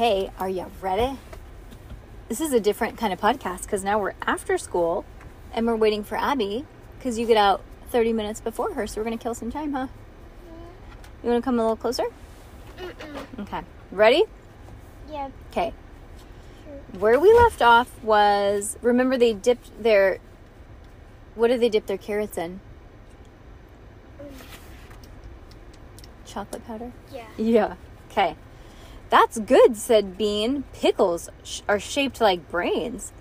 Okay, are you ready? This is a different kind of podcast because now we're after school and we're waiting for Abby because you get out 30 minutes before her, so we're going to kill some time, huh? Mm-hmm. You want to come a little closer? Okay. Ready? Yeah. Okay. Where we left off was remember they dipped their what did they dip their carrots in? Mm. Chocolate powder? Yeah. Yeah. Okay. That's good, said Bean. Pickles sh- are shaped like brains.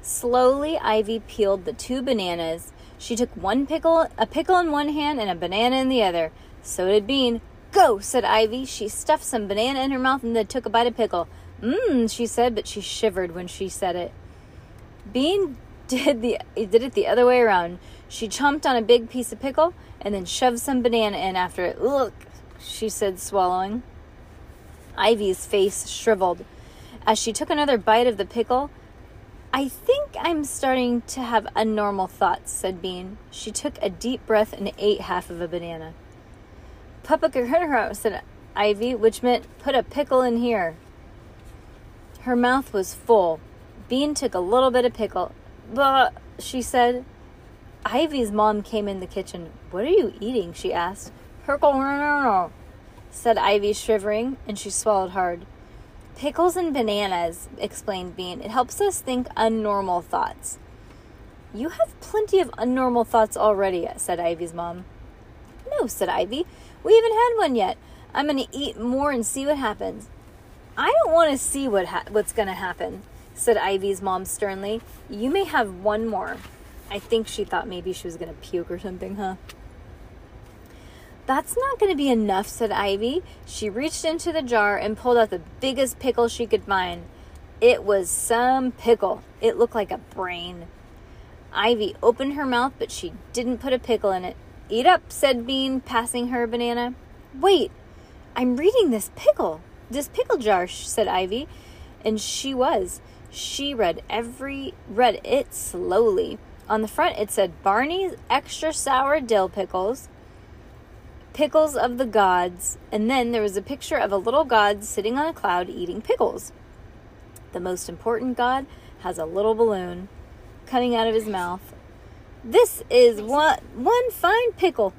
Slowly, Ivy peeled the two bananas. She took one pickle, a pickle in one hand and a banana in the other. So did Bean. Go, said Ivy. She stuffed some banana in her mouth and then took a bite of pickle. Mmm, she said, but she shivered when she said it. Bean did the did it the other way around. She chomped on a big piece of pickle and then shoved some banana in after it. Look, she said, swallowing. Ivy's face shriveled. As she took another bite of the pickle, I think I'm starting to have unnormal thoughts, said Bean. She took a deep breath and ate half of a banana. Papa said Ivy, which meant put a pickle in here. Her mouth was full. Bean took a little bit of pickle. But she said. Ivy's mom came in the kitchen. What are you eating? she asked. Pickle, said Ivy, shivering, and she swallowed hard. Pickles and bananas, explained Bean. It helps us think unnormal thoughts. You have plenty of unnormal thoughts already, said Ivy's mom. No, said Ivy. We haven't had one yet. I'm going to eat more and see what happens. I don't want to see what ha- what's going to happen, said Ivy's mom sternly. You may have one more. I think she thought maybe she was going to puke or something, huh? That's not going to be enough, said Ivy. She reached into the jar and pulled out the biggest pickle she could find. It was some pickle. It looked like a brain. Ivy opened her mouth, but she didn't put a pickle in it. Eat up, said Bean, passing her a banana. Wait, I'm reading this pickle. This pickle jar, said Ivy. And she was. She read every read it slowly. On the front it said Barney's extra sour dill pickles, pickles of the gods, and then there was a picture of a little god sitting on a cloud eating pickles. The most important god has a little balloon coming out of his mouth. This is one one fine pickle.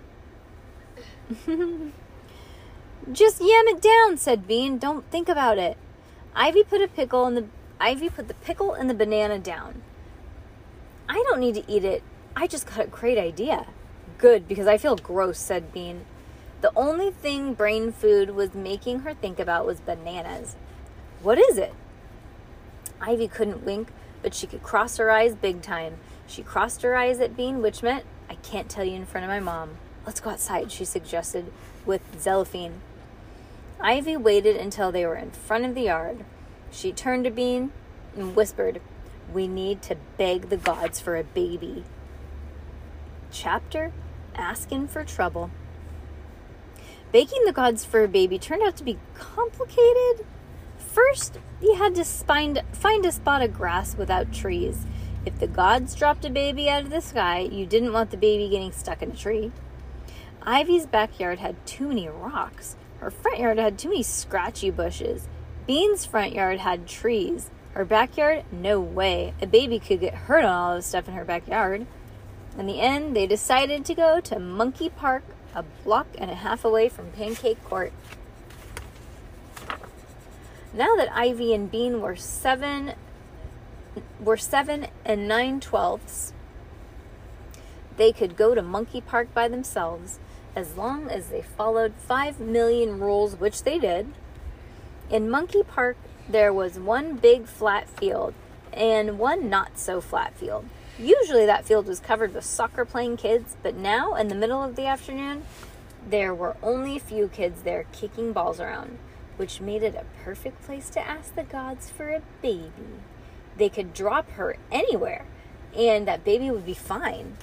Just yam it down, said Bean. Don't think about it. Ivy put a pickle in the Ivy put the pickle and the banana down. I don't need to eat it. I just got a great idea. Good, because I feel gross, said Bean. The only thing brain food was making her think about was bananas. What is it? Ivy couldn't wink, but she could cross her eyes big time. She crossed her eyes at Bean, which meant, I can't tell you in front of my mom. Let's go outside, she suggested, with Zelephine. Ivy waited until they were in front of the yard. She turned to Bean and whispered, We need to beg the gods for a baby. Chapter Asking for Trouble. Begging the gods for a baby turned out to be complicated. First, you had to find, find a spot of grass without trees. If the gods dropped a baby out of the sky, you didn't want the baby getting stuck in a tree. Ivy's backyard had too many rocks. Her front yard had too many scratchy bushes. Bean's front yard had trees. Her backyard, no way. A baby could get hurt on all the stuff in her backyard. In the end, they decided to go to Monkey Park, a block and a half away from Pancake Court. Now that Ivy and Bean were seven were seven and nine twelfths, they could go to Monkey Park by themselves as long as they followed five million rules, which they did. In Monkey Park, there was one big flat field and one not so flat field. Usually that field was covered with soccer playing kids, but now in the middle of the afternoon, there were only a few kids there kicking balls around. which made it a perfect place to ask the gods for a baby. They could drop her anywhere, and that baby would be fine.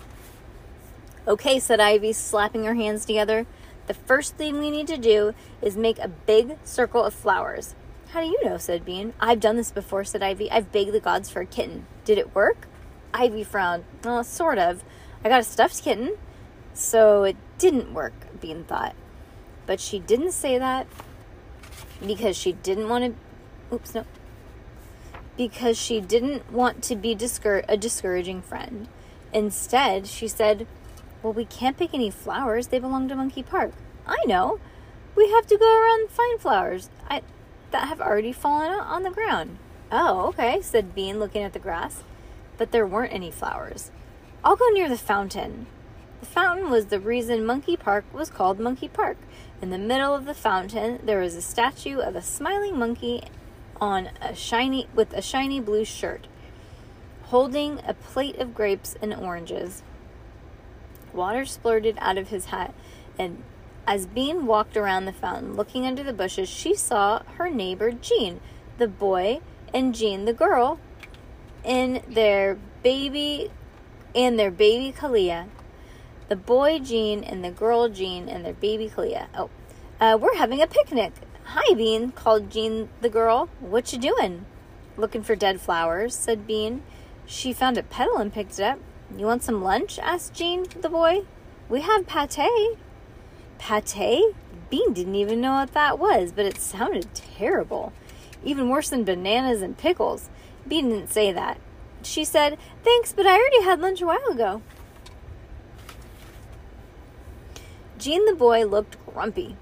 Okay, said Ivy, slapping her hands together. The first thing we need to do is make a big circle of flowers. How do you know? said Bean. I've done this before, said Ivy. I've begged the gods for a kitten. Did it work? Ivy frowned. Well, sort of. I got a stuffed kitten, so it didn't work, Bean thought. But she didn't say that because she didn't want to. Oops, no. Because she didn't want to be discour- a discouraging friend. Instead, she said, Well, we can't pick any flowers. They belong to Monkey Park. I know. We have to go around and find flowers I, that have already fallen on the ground. Oh, okay, said Bean, looking at the grass. But there weren't any flowers. I'll go near the fountain. The fountain was the reason Monkey Park was called Monkey Park. In the middle of the fountain, there was a statue of a smiling monkey on a shiny with a shiny blue shirt, holding a plate of grapes and oranges. Water splurted out of his hat, and as Bean walked around the fountain looking under the bushes, she saw her neighbor Jean, the boy, and Jean, the girl, in their baby and their baby Kalia. The boy Jean and the girl Jean and their baby Kalia. Oh, uh, we're having a picnic. Hi, Bean, called Jean the girl. What you doing? Looking for dead flowers, said Bean. She found a petal and picked it up. You want some lunch? asked Jean the boy. We have pate. Pate? Bean didn't even know what that was, but it sounded terrible. Even worse than bananas and pickles. Bean didn't say that. She said, Thanks, but I already had lunch a while ago. Jean the boy looked grumpy.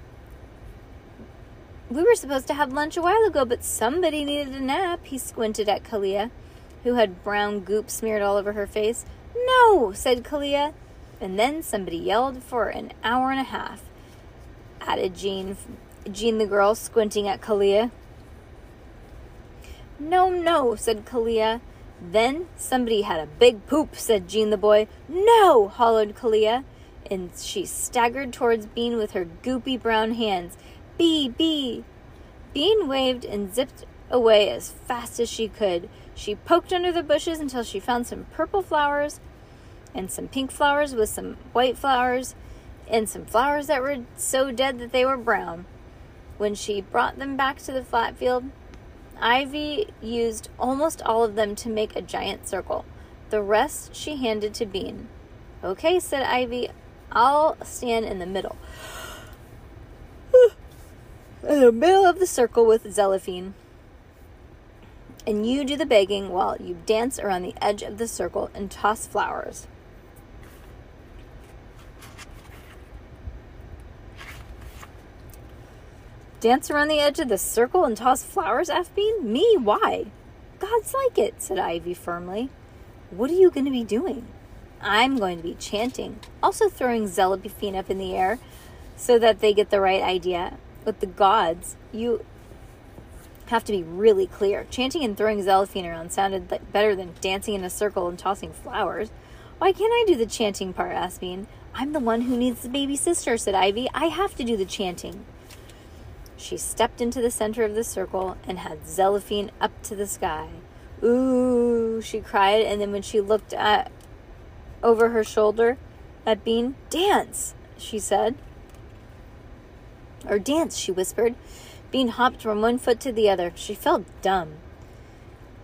We were supposed to have lunch a while ago, but somebody needed a nap. He squinted at Kalia, who had brown goop smeared all over her face. No, said Kalia. And then somebody yelled for an hour and a half, added Jean, Jean the girl, squinting at Kalia. No, no, said Kalia. Then somebody had a big poop, said Jean the boy. No, hollowed Kalia and she staggered towards Bean with her goopy brown hands. Bee, bee! Bean waved and zipped away as fast as she could. She poked under the bushes until she found some purple flowers and some pink flowers with some white flowers and some flowers that were so dead that they were brown. When she brought them back to the flat field, Ivy used almost all of them to make a giant circle. The rest she handed to Bean. Okay, said Ivy, I'll stand in the middle. in the middle of the circle with Zelephine. And you do the begging while you dance around the edge of the circle and toss flowers. Dance around the edge of the circle and toss flowers, asked Bean. Me? Why? God's like it, said Ivy firmly. What are you going to be doing? I'm going to be chanting, also throwing Zelephine up in the air so that they get the right idea. With the gods, you have to be really clear. Chanting and throwing Zelephine around sounded better than dancing in a circle and tossing flowers. Why can't I do the chanting part? asked Bean. I'm the one who needs the baby sister, said Ivy. I have to do the chanting. She stepped into the center of the circle and had Zelephine up to the sky. Ooh, she cried, and then when she looked at over her shoulder at Bean. Dance, she said. Or dance, she whispered. Bean hopped from one foot to the other. She felt dumb.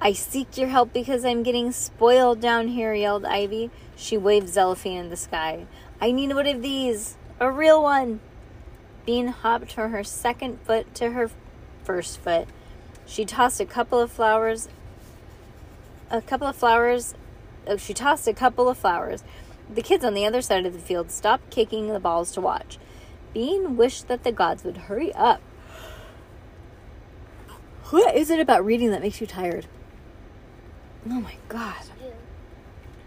I seek your help because I'm getting spoiled down here, yelled Ivy. She waved Zelephine in the sky. I need one of these, a real one. Bean hopped from her second foot to her first foot. She tossed a couple of flowers, a couple of flowers Oh, she tossed a couple of flowers. The kids on the other side of the field stopped kicking the balls to watch. Bean wished that the gods would hurry up. What is it about reading that makes you tired? Oh my god.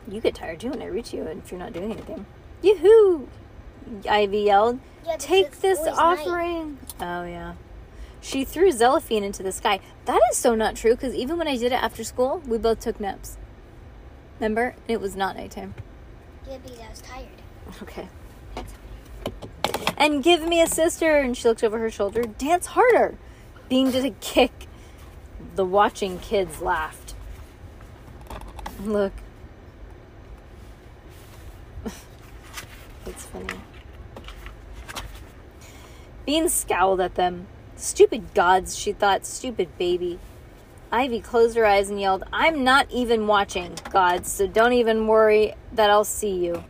You get tired too when I read to you if you're not doing anything. Yoo-hoo! Ivy yelled. Yeah, Take this offering. Night. Oh, yeah. She threw Zelephine into the sky. That is so not true because even when I did it after school, we both took naps. Remember? It was not nighttime. Yeah, because I was tired. Okay. And give me a sister. And she looked over her shoulder. Dance harder. Bean did a kick. The watching kids laughed. Look. It's funny. Bean scowled at them. Stupid gods, she thought. Stupid baby. Ivy closed her eyes and yelled, I'm not even watching, gods, so don't even worry that I'll see you.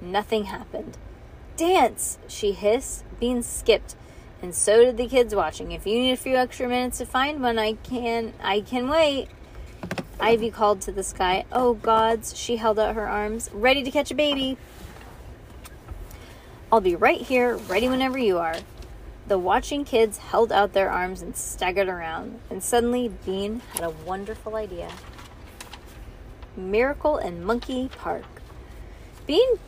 Nothing happened. Dance, she hissed. Bean skipped, and so did the kids watching. If you need a few extra minutes to find one, I can I can wait. Ivy called to the sky. Oh gods, she held out her arms, ready to catch a baby. I'll be right here, ready whenever you are. The watching kids held out their arms and staggered around, and suddenly Bean had a wonderful idea. Miracle in Monkey Park. Bean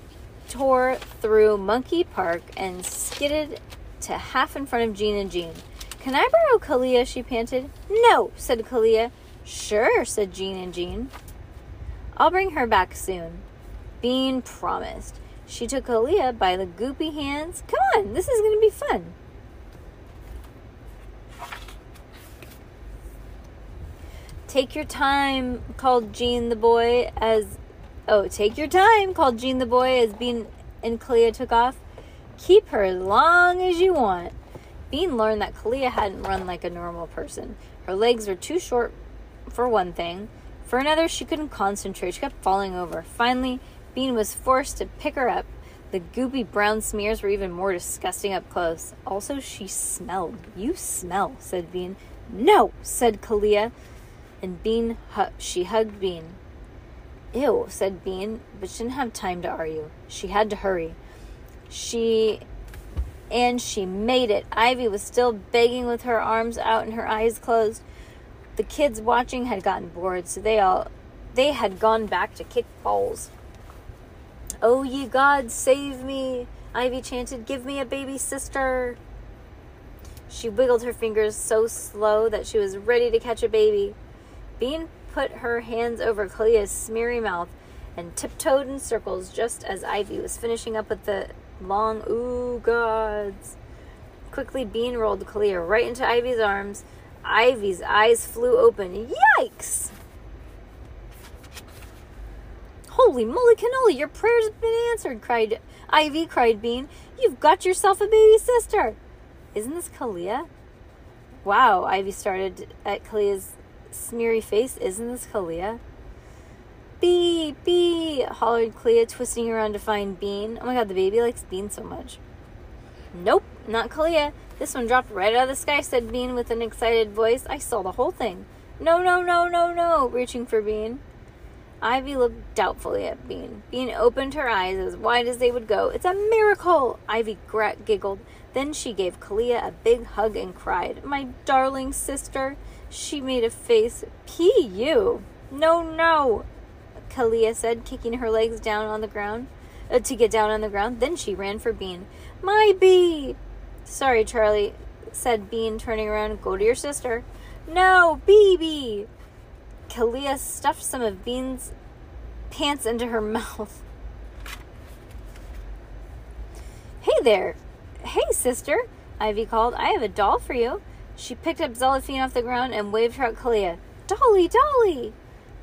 tore through Monkey Park and skidded to half in front of Jean and Jean. Can I borrow Kalia? she panted. No, said Kalia. Sure, said Jean and Jean. I'll bring her back soon. Bean promised. She took Kalia by the goopy hands. Come on, this is going to be fun. Take your time, called Jean the boy as. Oh, take your time, called Jean the boy as Bean and Kalia took off. Keep her as long as you want. Bean learned that Kalia hadn't run like a normal person. Her legs were too short for one thing. For another, she couldn't concentrate. She kept falling over. Finally, Bean was forced to pick her up. The goopy brown smears were even more disgusting up close. Also, she smelled. You smell, said Bean. No, said Kalia and Bean hu- she hugged Bean. Ew, said Bean, but she didn't have time to argue. She had to hurry. She and she made it. Ivy was still begging with her arms out and her eyes closed. The kids watching had gotten bored, so they all they had gone back to kick balls. Oh ye gods, save me! Ivy chanted, Give me a baby sister. She wiggled her fingers so slow that she was ready to catch a baby. Bean put her hands over Kalia's smeary mouth and tiptoed in circles just as Ivy was finishing up with the long ooh gods. Quickly, Bean rolled Kalia right into Ivy's arms. Ivy's eyes flew open. Yikes! Holy moly cannoli, your prayers have been answered, cried Ivy, cried Bean. You've got yourself a baby sister. Isn't this Kalia? Wow, Ivy started at Kalia's smeary face. Isn't this Kalia? Bee, Bee, hollered Kalia, twisting around to find Bean. Oh my god, the baby likes Bean so much. Nope, not Kalia. This one dropped right out of the sky, said Bean with an excited voice. I saw the whole thing. No, no, no, no, no, reaching for Bean. Ivy looked doubtfully at Bean. Bean opened her eyes as wide as they would go. It's a miracle! Ivy giggled. Then she gave Kalia a big hug and cried, My darling sister. She made a face. P.U. No, no, Kalia said, kicking her legs down on the ground uh, to get down on the ground. Then she ran for Bean. My bee! Sorry, Charlie, said Bean, turning around. Go to your sister. No, BB! Kalia stuffed some of Bean's pants into her mouth. Hey there. Hey, sister, Ivy called. I have a doll for you. She picked up Zelephine off the ground and waved her at Kalia. Dolly, Dolly!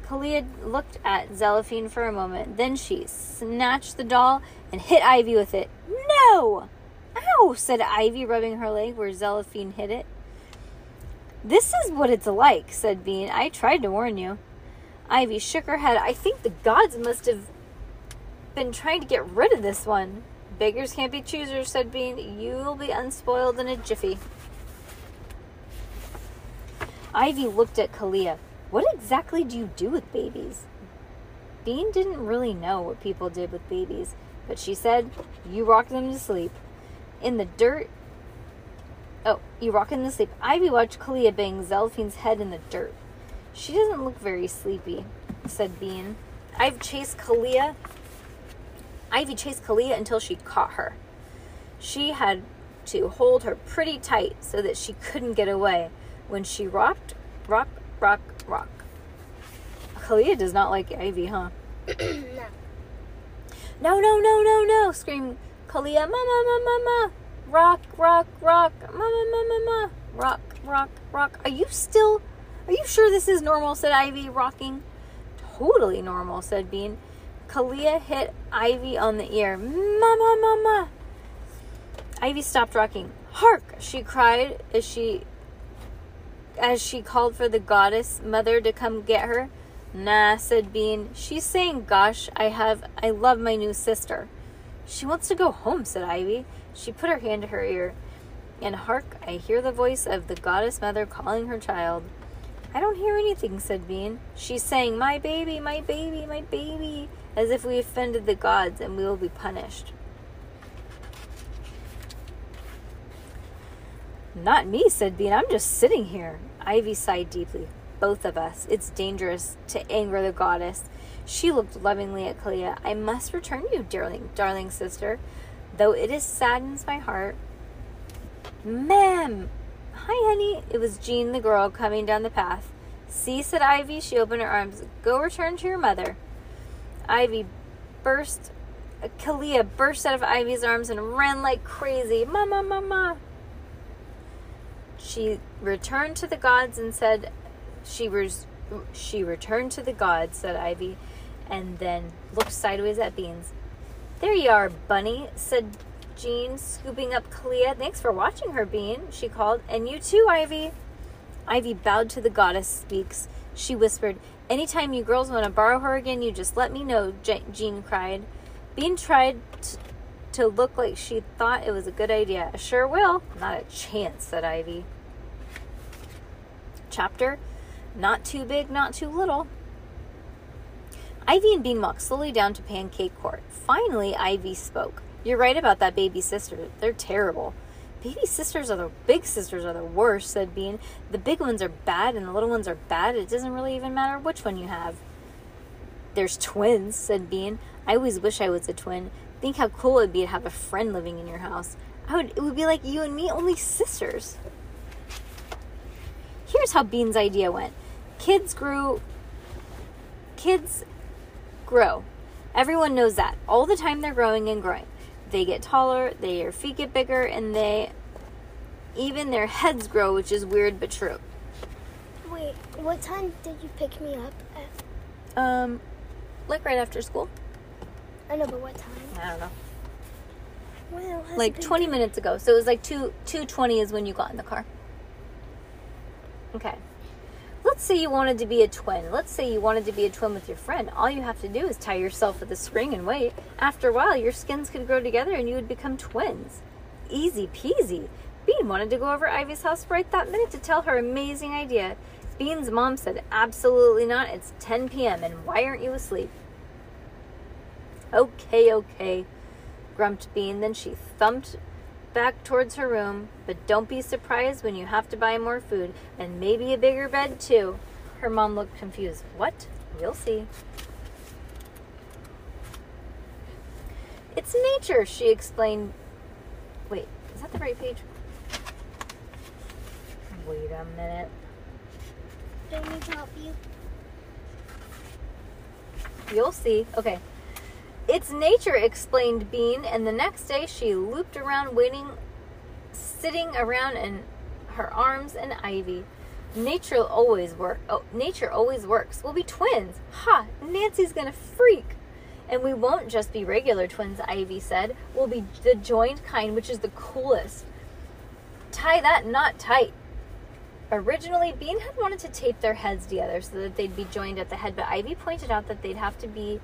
Kalia looked at Zelephine for a moment. Then she snatched the doll and hit Ivy with it. No! Ow! said Ivy, rubbing her leg where Zelephine hit it. This is what it's like, said Bean. I tried to warn you. Ivy shook her head. I think the gods must have been trying to get rid of this one. Beggars can't be choosers, said Bean. You'll be unspoiled in a jiffy. Ivy looked at Kalia. What exactly do you do with babies? Bean didn't really know what people did with babies, but she said, You rock them to sleep. In the dirt. Oh, you rock them to sleep. Ivy watched Kalia bang Zelephine's head in the dirt. She doesn't look very sleepy, said Bean. I've chased Kalia. Ivy chased Kalia until she caught her. She had to hold her pretty tight so that she couldn't get away when she rocked, rock, rock, rock. Kalia does not like Ivy, huh? no. No, no, no, no, no! screamed Kalia. Mama, mama, mama! Rock, rock, rock! Mama, mama, mama! rock, rock, rock. Are you still, are you sure this is normal? said Ivy, rocking. Totally normal, said Bean. Kalia hit Ivy on the ear. Mama, mama. Ivy stopped rocking. Hark! she cried as she as she called for the goddess mother to come get her. Nah, said Bean. She's saying, Gosh, I have I love my new sister. She wants to go home, said Ivy. She put her hand to her ear. And hark, I hear the voice of the goddess mother calling her child. I don't hear anything, said Bean. She's saying, My baby, my baby, my baby, as if we offended the gods and we will be punished. Not me, said Bean. I'm just sitting here. Ivy sighed deeply. Both of us. It's dangerous to anger the goddess. She looked lovingly at Kalia. I must return you, darling, darling sister, though it is saddens my heart. Ma'am! Hi, honey. It was Jean, the girl, coming down the path. See, said Ivy. She opened her arms. Go return to your mother. Ivy burst. Kalia burst out of Ivy's arms and ran like crazy. Mama, mama. She returned to the gods and said, she was, she returned to the gods, said Ivy, and then looked sideways at Beans. There you are, Bunny, said Jean, scooping up Kalia. Thanks for watching her, Bean, she called. And you too, Ivy. Ivy bowed to the goddess speaks. She whispered, Anytime you girls want to borrow her again, you just let me know, Jean cried. Bean tried t- to look like she thought it was a good idea. Sure will. Not a chance, said Ivy. Chapter Not Too Big, Not Too Little. Ivy and Bean walked slowly down to Pancake Court. Finally, Ivy spoke. You're right about that baby sister. They're terrible. Baby sisters are the big sisters are the worst, said Bean. The big ones are bad and the little ones are bad. It doesn't really even matter which one you have. There's twins, said Bean. I always wish I was a twin. Think how cool it'd be to have a friend living in your house. I would it would be like you and me, only sisters. Here's how Bean's idea went. Kids grew kids grow. Everyone knows that. All the time they're growing and growing they get taller, their feet get bigger, and they even their heads grow, which is weird but true. Wait, what time did you pick me up at? Um, like right after school. I know, but what time? I don't know. Well, like 20 minutes ago. So it was like 2 2:20 is when you got in the car. Okay. Let's say you wanted to be a twin. Let's say you wanted to be a twin with your friend. All you have to do is tie yourself with a string and wait. After a while, your skins could grow together and you would become twins. Easy peasy. Bean wanted to go over Ivy's house right that minute to tell her amazing idea. Bean's mom said, Absolutely not. It's 10 p.m. and why aren't you asleep? Okay, okay, grumped Bean. Then she thumped back towards her room, but don't be surprised when you have to buy more food and maybe a bigger bed too. Her mom looked confused. What? You'll see. It's nature, she explained. Wait, is that the right page? Wait a minute. Do not need to help you? You'll see. Okay. It's nature, explained Bean, and the next day she looped around, waiting, sitting around in her arms and Ivy. Nature always work. Oh, nature always works. We'll be twins. Ha! Nancy's gonna freak. And we won't just be regular twins, Ivy said. We'll be the joined kind, which is the coolest. Tie that knot tight. Originally, Bean had wanted to tape their heads together so that they'd be joined at the head, but Ivy pointed out that they'd have to be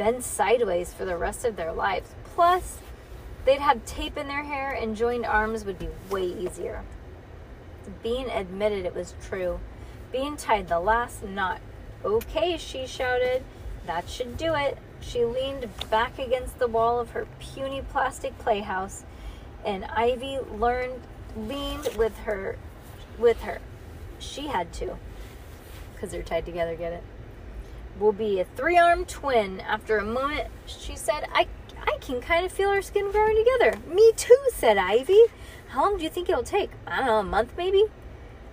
bend sideways for the rest of their lives. Plus, they'd have tape in their hair and joined arms would be way easier. Bean admitted it was true. Bean tied the last knot. Okay, she shouted. That should do it. She leaned back against the wall of her puny plastic playhouse, and Ivy learned leaned with her with her. She had to. Because they're tied together, get it? Will be a three armed twin. After a moment, she said, I, I can kind of feel our skin growing together. Me too, said Ivy. How long do you think it'll take? I don't know, a month maybe?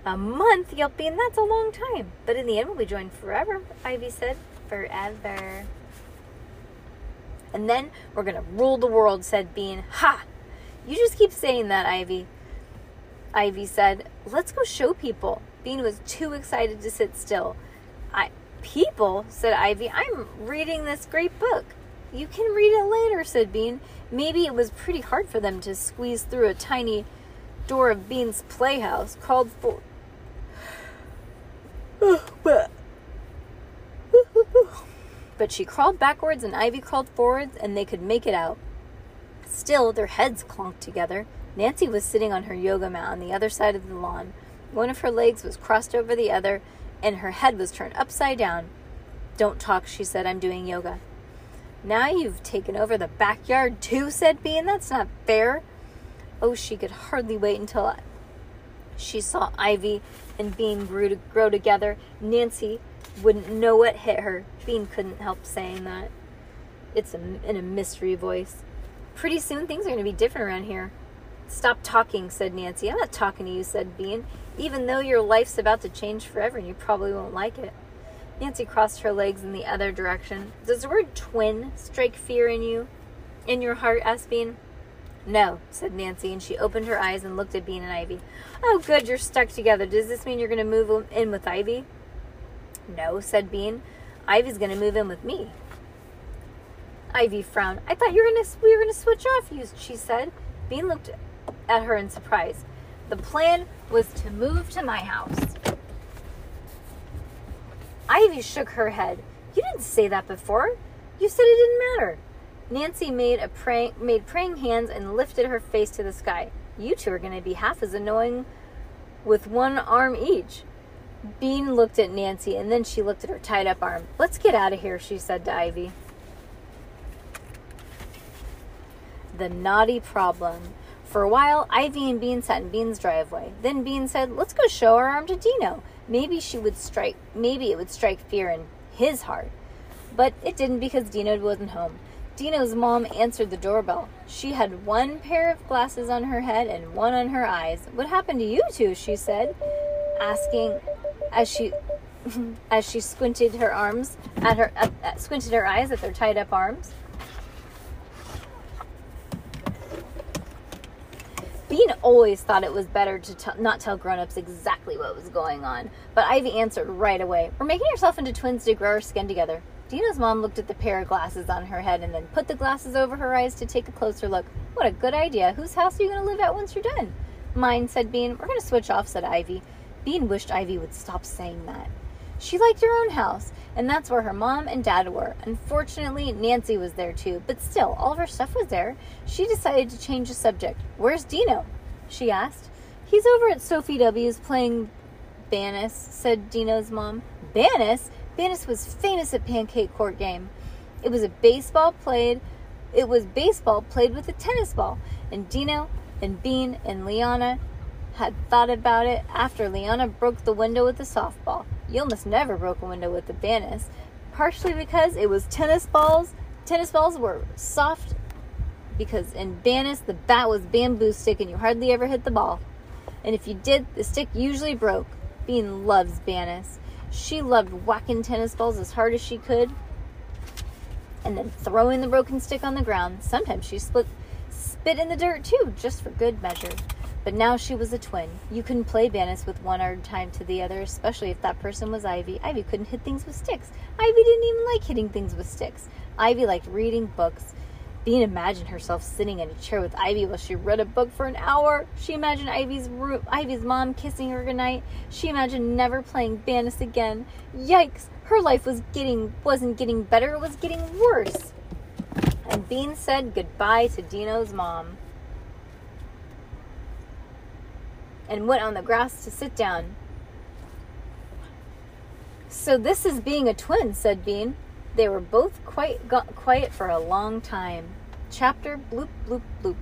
A month, Yelpy, and that's a long time. But in the end, we'll be joined forever, Ivy said. Forever. And then we're going to rule the world, said Bean. Ha! You just keep saying that, Ivy. Ivy said, Let's go show people. Bean was too excited to sit still. I people, said Ivy, I'm reading this great book. You can read it later, said Bean. Maybe it was pretty hard for them to squeeze through a tiny door of Bean's playhouse called for but but she crawled backwards and Ivy crawled forwards and they could make it out. Still, their heads clunked together. Nancy was sitting on her yoga mat on the other side of the lawn. One of her legs was crossed over the other, and her head was turned upside down. Don't talk, she said. I'm doing yoga. Now you've taken over the backyard too, said Bean. That's not fair. Oh, she could hardly wait until she saw Ivy and Bean grew to grow together. Nancy wouldn't know what hit her. Bean couldn't help saying that. It's a, in a mystery voice. Pretty soon things are going to be different around here. Stop talking, said Nancy. I'm not talking to you, said Bean, even though your life's about to change forever and you probably won't like it. Nancy crossed her legs in the other direction. Does the word twin strike fear in you? In your heart? asked Bean. No, said Nancy, and she opened her eyes and looked at Bean and Ivy. Oh, good, you're stuck together. Does this mean you're going to move in with Ivy? No, said Bean. Ivy's going to move in with me. Ivy frowned. I thought you were gonna, we were going to switch off, you, she said. Bean looked at her in surprise. The plan was to move to my house. Ivy shook her head. You didn't say that before. You said it didn't matter. Nancy made a praying made praying hands and lifted her face to the sky. You two are going to be half as annoying with one arm each. Bean looked at Nancy and then she looked at her tied up arm. Let's get out of here, she said to Ivy. The naughty problem. For a while, Ivy and Bean sat in Bean's driveway. Then Bean said, Let's go show our arm to Dino. Maybe she would strike maybe it would strike fear in his heart. But it didn't because Dino wasn't home. Dino's mom answered the doorbell. She had one pair of glasses on her head and one on her eyes. What happened to you two? she said, asking as she as she squinted her arms at her at, squinted her eyes at their tied up arms. Bean always thought it was better to t- not tell grown-ups exactly what was going on, but Ivy answered right away. We're making ourselves into twins to grow our skin together. Dino's mom looked at the pair of glasses on her head and then put the glasses over her eyes to take a closer look. What a good idea. Whose house are you going to live at once you're done? Mine, said Bean. We're going to switch off, said Ivy. Bean wished Ivy would stop saying that. She liked her own house, and that's where her mom and dad were. Unfortunately, Nancy was there too, but still, all of her stuff was there. She decided to change the subject. Where's Dino? she asked. He's over at Sophie W.'s playing Banis, said Dino's mom. Banis? Banis was famous at Pancake Court game. It was a baseball played. It was baseball played with a tennis ball, and Dino and Bean and Liana had thought about it after Liana broke the window with a softball. You almost never broke a window with the Banis, partially because it was tennis balls. Tennis balls were soft because in Banis the bat was bamboo stick and you hardly ever hit the ball. And if you did, the stick usually broke. Bean loves Banis. She loved whacking tennis balls as hard as she could and then throwing the broken stick on the ground. Sometimes she split, spit in the dirt too, just for good measure. But now she was a twin. You couldn't play Banis with one arm tied to the other, especially if that person was Ivy. Ivy couldn't hit things with sticks. Ivy didn't even like hitting things with sticks. Ivy liked reading books. Bean imagined herself sitting in a chair with Ivy while she read a book for an hour. She imagined Ivy's room, Ivy's mom kissing her goodnight. She imagined never playing Banis again. Yikes! Her life was getting wasn't getting better; it was getting worse. And Bean said goodbye to Dino's mom and went on the grass to sit down. So this is being a twin, said Bean. They were both quite got quiet for a long time. Chapter bloop bloop bloop.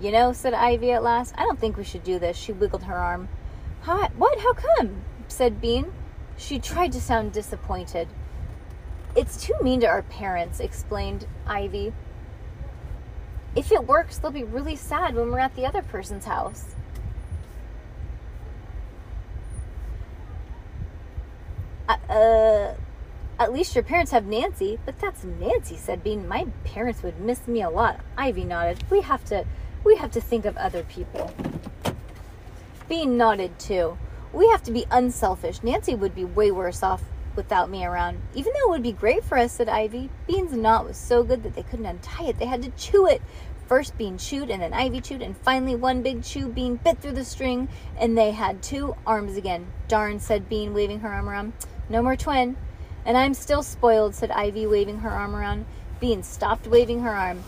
You know, said Ivy at last, I don't think we should do this. She wiggled her arm. Hi, what? How come? said Bean. She tried to sound disappointed. It's too mean to our parents, explained Ivy. If it works, they'll be really sad when we're at the other person's house. Uh, at least your parents have Nancy. But that's Nancy, said Bean. My parents would miss me a lot. Ivy nodded. We have to we have to think of other people. Bean nodded too. We have to be unselfish. Nancy would be way worse off without me around. Even though it would be great for us, said Ivy. Bean's knot was so good that they couldn't untie it. They had to chew it. First Bean chewed, and then Ivy chewed, and finally one big chew. Bean bit through the string, and they had two arms again. Darn, said Bean, waving her arm around. No more twin. And I'm still spoiled, said Ivy, waving her arm around. Bean stopped waving her arm.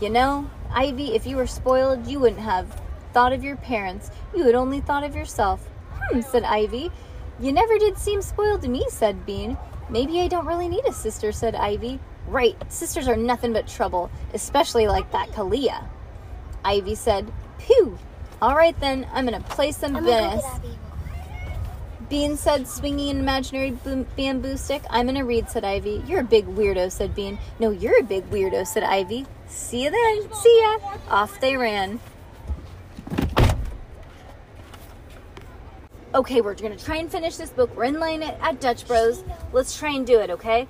You know, Ivy, if you were spoiled, you wouldn't have thought of your parents. You had only thought of yourself. Hmm, said Ivy. You never did seem spoiled to me, said Bean. Maybe I don't really need a sister, said Ivy. Right, sisters are nothing but trouble, especially like that Kalia. Ivy said, Pew! All right then, I'm gonna play some I'm gonna go Venice. get Abby. Bean said, swinging an imaginary bamboo stick. I'm gonna read, said Ivy. You're a big weirdo, said Bean. No, you're a big weirdo, said Ivy. See you then. See ya. Off they ran. Okay, we're gonna try and finish this book. We're in line at, at Dutch Bros. Let's try and do it, okay?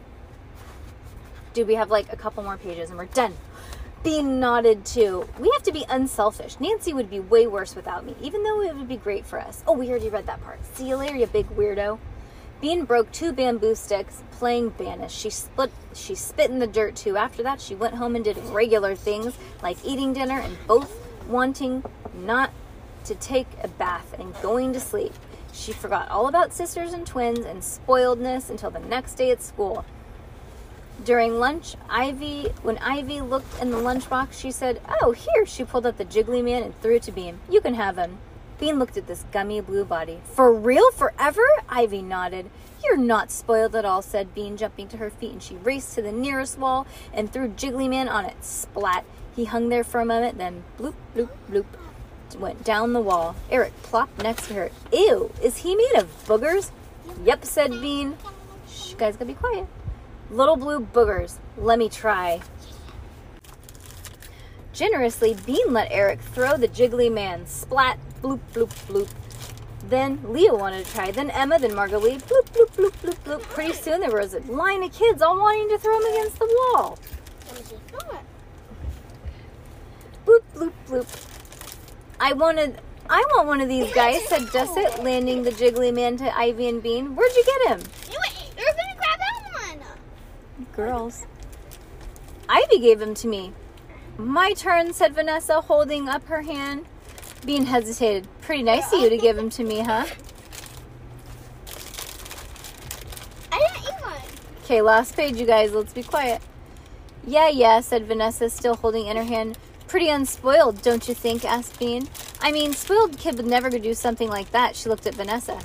Do we have like a couple more pages and we're done? Bean nodded to. We have to be unselfish. Nancy would be way worse without me, even though it would be great for us. Oh, we already read that part. See you later, you big weirdo. Bean broke two bamboo sticks, playing Banis. She split she spit in the dirt too. After that she went home and did regular things like eating dinner and both wanting not to take a bath and going to sleep. She forgot all about sisters and twins and spoiledness until the next day at school. During lunch, Ivy, when Ivy looked in the lunchbox, she said, "Oh, here!" She pulled out the Jiggly Man and threw it to Bean. "You can have him." Bean looked at this gummy blue body. "For real, forever?" Ivy nodded. "You're not spoiled at all," said Bean, jumping to her feet, and she raced to the nearest wall and threw Jiggly Man on it. Splat! He hung there for a moment, then bloop, bloop, bloop, went down the wall. Eric plopped next to her. "Ew! Is he made of boogers?" "Yep," said Bean. Shh, guys gotta be quiet. Little blue boogers. Let me try. Generously, Bean let Eric throw the jiggly man. Splat, bloop, bloop, bloop. Then Leo wanted to try. Then Emma, then Marguerite. Bloop, bloop, bloop, bloop, bloop. Pretty soon there was a line of kids all wanting to throw him against the wall. Bloop, bloop, bloop. I wanted. I want one of these guys, said Dusit, landing the jiggly man to Ivy and Bean. Where'd you get him? You you're gonna grab that one. Girls. Ivy gave him to me. My turn, said Vanessa, holding up her hand. Bean hesitated. Pretty nice of you to give him to me, huh? I didn't eat one. Okay, last page, you guys. Let's be quiet. Yeah, yeah, said Vanessa, still holding in her hand. Pretty unspoiled, don't you think? asked Bean. I mean, spoiled kid would never do something like that. She looked at Vanessa.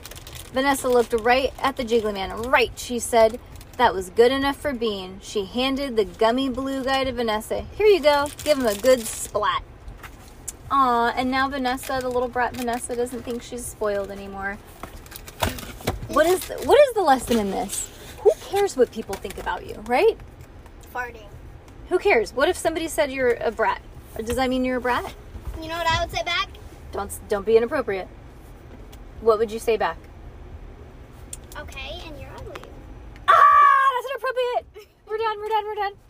Vanessa looked right at the jiggly man. Right, she said. That was good enough for Bean. She handed the gummy blue guy to Vanessa. Here you go. Give him a good splat. Aw, and now Vanessa, the little brat Vanessa, doesn't think she's spoiled anymore. What is what is the lesson in this? Who cares what people think about you, right? Farting. Who cares? What if somebody said you're a brat? Or does that mean you're a brat? You know what I would say back? Don't don't be inappropriate. What would you say back? Okay, and you're ugly. Ah, that's inappropriate. We're done. We're done. We're done.